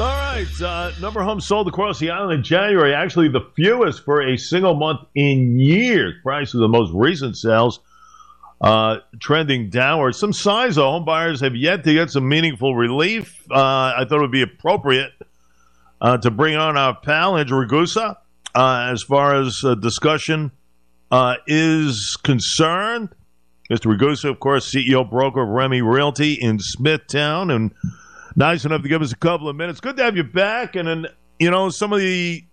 All right, uh, number of homes sold across the island in January, actually the fewest for a single month in years. Price of the most recent sales uh, trending downward. Some signs, though, home buyers have yet to get some meaningful relief. Uh, I thought it would be appropriate uh, to bring on our pal, Andrew Ragusa, uh, as far as discussion uh, is concerned. Mr. Ragusa, of course, CEO broker of Remy Realty in Smithtown, and nice enough to give us a couple of minutes. Good to have you back. And then, you know, some of the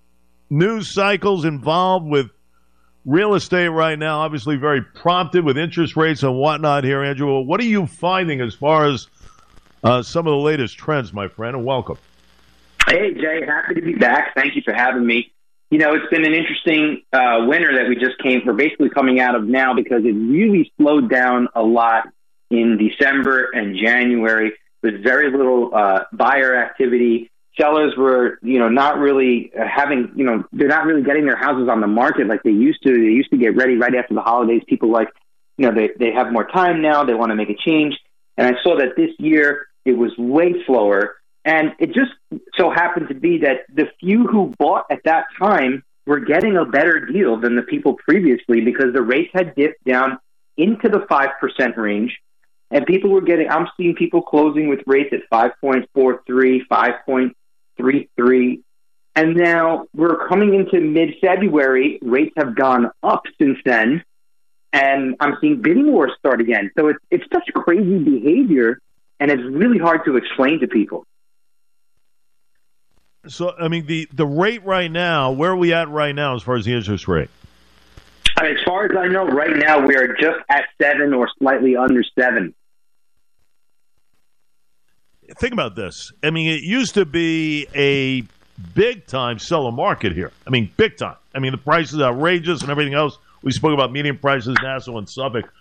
news cycles involved with real estate right now, obviously very prompted with interest rates and whatnot here, Andrew. What are you finding as far as uh, some of the latest trends, my friend? And welcome. Hey, Jay. Happy to be back. Thank you for having me. You know, it's been an interesting uh, winter that we just came, we're basically coming out of now because it really slowed down a lot in December and January with very little uh, buyer activity. Sellers were, you know, not really uh, having, you know, they're not really getting their houses on the market like they used to. They used to get ready right after the holidays. People like, you know, they, they have more time now. They want to make a change. And I saw that this year it was way slower. And it just so happened to be that the few who bought at that time were getting a better deal than the people previously because the rates had dipped down into the 5% range and people were getting, I'm seeing people closing with rates at 5.43, 5.33. And now we're coming into mid February. Rates have gone up since then. And I'm seeing bidding wars start again. So it's, it's such crazy behavior. And it's really hard to explain to people. So, I mean, the, the rate right now, where are we at right now as far as the interest rate? As far as I know, right now we are just at seven or slightly under seven think about this. I mean, it used to be a big time seller market here. I mean, big time. I mean, the prices are outrageous and everything else. We spoke about median prices, Nassau and Suffolk,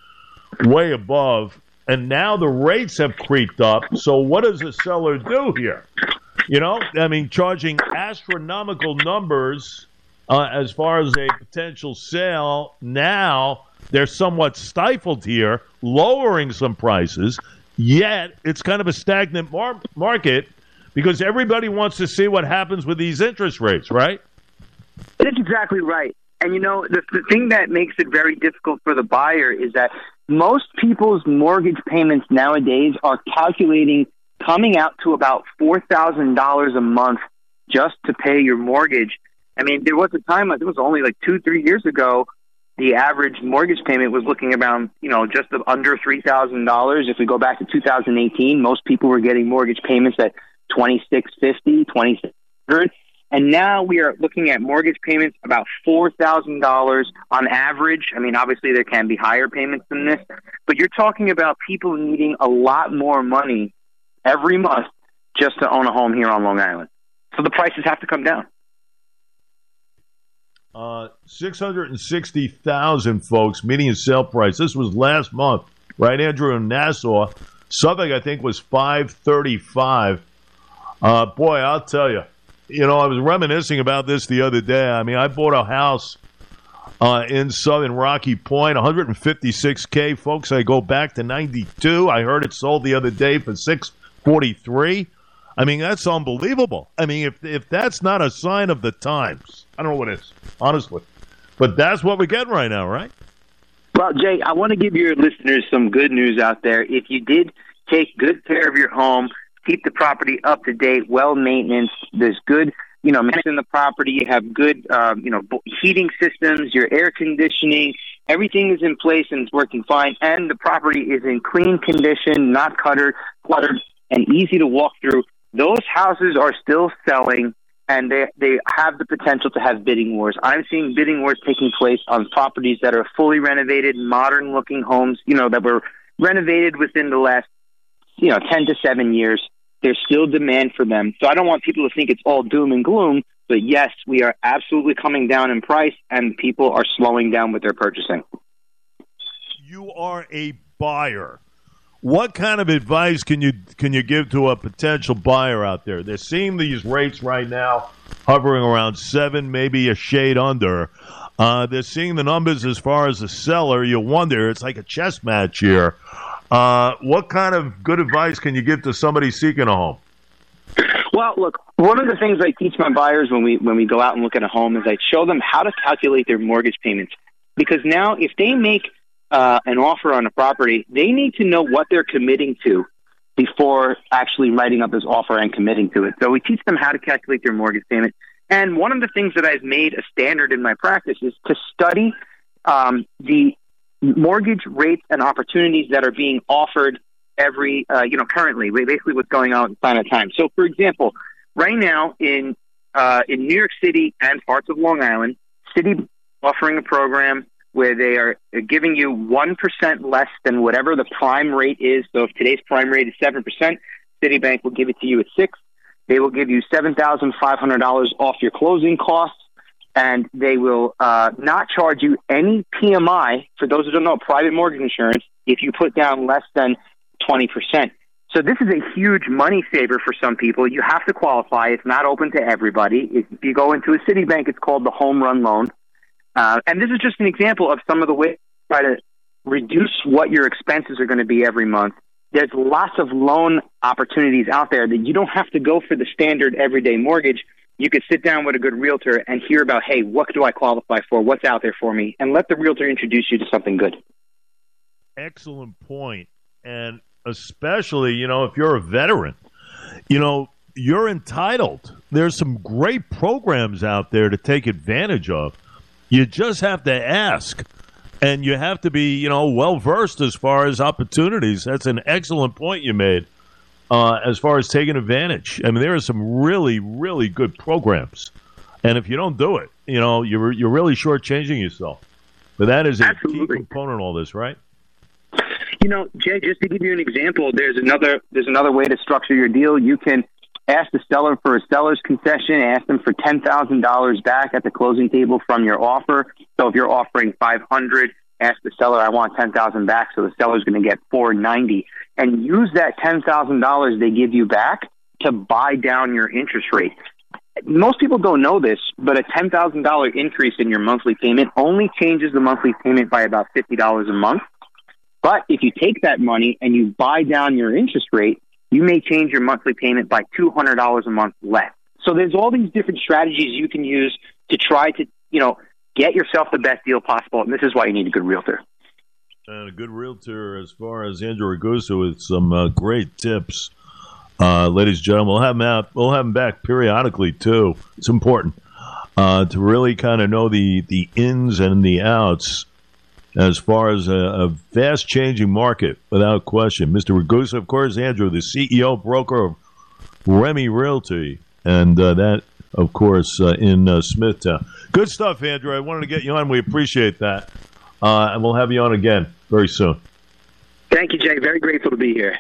way above. And now the rates have creeped up. So what does a seller do here? You know, I mean, charging astronomical numbers uh, as far as a potential sale. Now they're somewhat stifled here, lowering some prices. Yet it's kind of a stagnant mar- market because everybody wants to see what happens with these interest rates, right? That's exactly right. And you know, the, the thing that makes it very difficult for the buyer is that most people's mortgage payments nowadays are calculating coming out to about $4,000 a month just to pay your mortgage. I mean, there was a time, it was only like two, three years ago, the average mortgage payment was looking around, you know, just under three thousand dollars. If we go back to 2018, most people were getting mortgage payments at twenty six fifty, twenty six hundred, and now we are looking at mortgage payments about four thousand dollars on average. I mean, obviously there can be higher payments than this, but you're talking about people needing a lot more money every month just to own a home here on Long Island. So the prices have to come down. Uh, 660,000 folks median sale price. This was last month, right, Andrew, in Nassau. Suffolk, I think, was 535. Uh, boy, I'll tell you, you know, I was reminiscing about this the other day. I mean, I bought a house uh, in southern Rocky Point, 156K, folks. I go back to 92. I heard it sold the other day for 643. I mean, that's unbelievable. I mean, if if that's not a sign of the times, I don't know what it is, honestly. But that's what we're getting right now, right? Well, Jay, I want to give your listeners some good news out there. If you did take good care of your home, keep the property up to date, well maintenance, there's good, you know, maintenance in the property, you have good, um, you know, heating systems, your air conditioning, everything is in place and it's working fine, and the property is in clean condition, not cluttered, cluttered, and easy to walk through those houses are still selling and they they have the potential to have bidding wars. I'm seeing bidding wars taking place on properties that are fully renovated, modern looking homes, you know, that were renovated within the last, you know, 10 to 7 years. There's still demand for them. So I don't want people to think it's all doom and gloom, but yes, we are absolutely coming down in price and people are slowing down with their purchasing. You are a buyer. What kind of advice can you can you give to a potential buyer out there? They're seeing these rates right now hovering around seven, maybe a shade under. Uh, they're seeing the numbers as far as the seller. You wonder it's like a chess match here. Uh, what kind of good advice can you give to somebody seeking a home? Well, look, one of the things I teach my buyers when we when we go out and look at a home is I show them how to calculate their mortgage payments because now if they make uh, an offer on a property, they need to know what they're committing to before actually writing up this offer and committing to it. So we teach them how to calculate their mortgage payment. And one of the things that I've made a standard in my practice is to study um, the mortgage rates and opportunities that are being offered every, uh, you know, currently, basically what's going on at Planet Time. So, for example, right now in uh, in New York City and parts of Long Island, city offering a program where they are giving you 1% less than whatever the prime rate is. So if today's prime rate is 7%, Citibank will give it to you at 6 They will give you $7,500 off your closing costs, and they will uh, not charge you any PMI. For those who don't know, private mortgage insurance, if you put down less than 20%. So this is a huge money saver for some people. You have to qualify. It's not open to everybody. If you go into a Citibank, it's called the home run loan. Uh, and this is just an example of some of the ways to try to reduce what your expenses are going to be every month. There's lots of loan opportunities out there that you don't have to go for the standard everyday mortgage. You could sit down with a good realtor and hear about, hey, what do I qualify for? What's out there for me? And let the realtor introduce you to something good. Excellent point. And especially, you know, if you're a veteran, you know, you're entitled. There's some great programs out there to take advantage of. You just have to ask. And you have to be, you know, well versed as far as opportunities. That's an excellent point you made. Uh, as far as taking advantage, I mean, there are some really, really good programs, and if you don't do it, you know, you're you're really shortchanging yourself. But that is a Absolutely. key component of all this, right? You know, Jay, just to give you an example, there's another there's another way to structure your deal. You can ask the seller for a seller's concession, ask them for ten thousand dollars back at the closing table from your offer. So if you're offering five hundred, ask the seller, I want ten thousand back, so the seller's going to get four ninety, and use that ten thousand dollars they give you back to buy down your interest rate. Most people don't know this, but a ten thousand dollar increase in your monthly payment only changes the monthly payment by about fifty dollars a month. But if you take that money and you buy down your interest rate, you may change your monthly payment by $200 a month less. So there's all these different strategies you can use to try to, you know, get yourself the best deal possible. And this is why you need a good realtor. And a good realtor, as far as Andrew Ragusa, with some uh, great tips. Uh, ladies and gentlemen, we'll have him out. We'll have him back periodically too. It's important uh, to really kind of know the the ins and the outs as far as a, a fast changing market, without question. Mr. Ragusa, of course, Andrew, the CEO broker of Remy Realty, and uh, that, of course, uh, in uh, Smithtown. Good stuff, Andrew. I wanted to get you on. We appreciate that. Uh, and we'll have you on again very soon. Thank you, Jay. Very grateful to be here.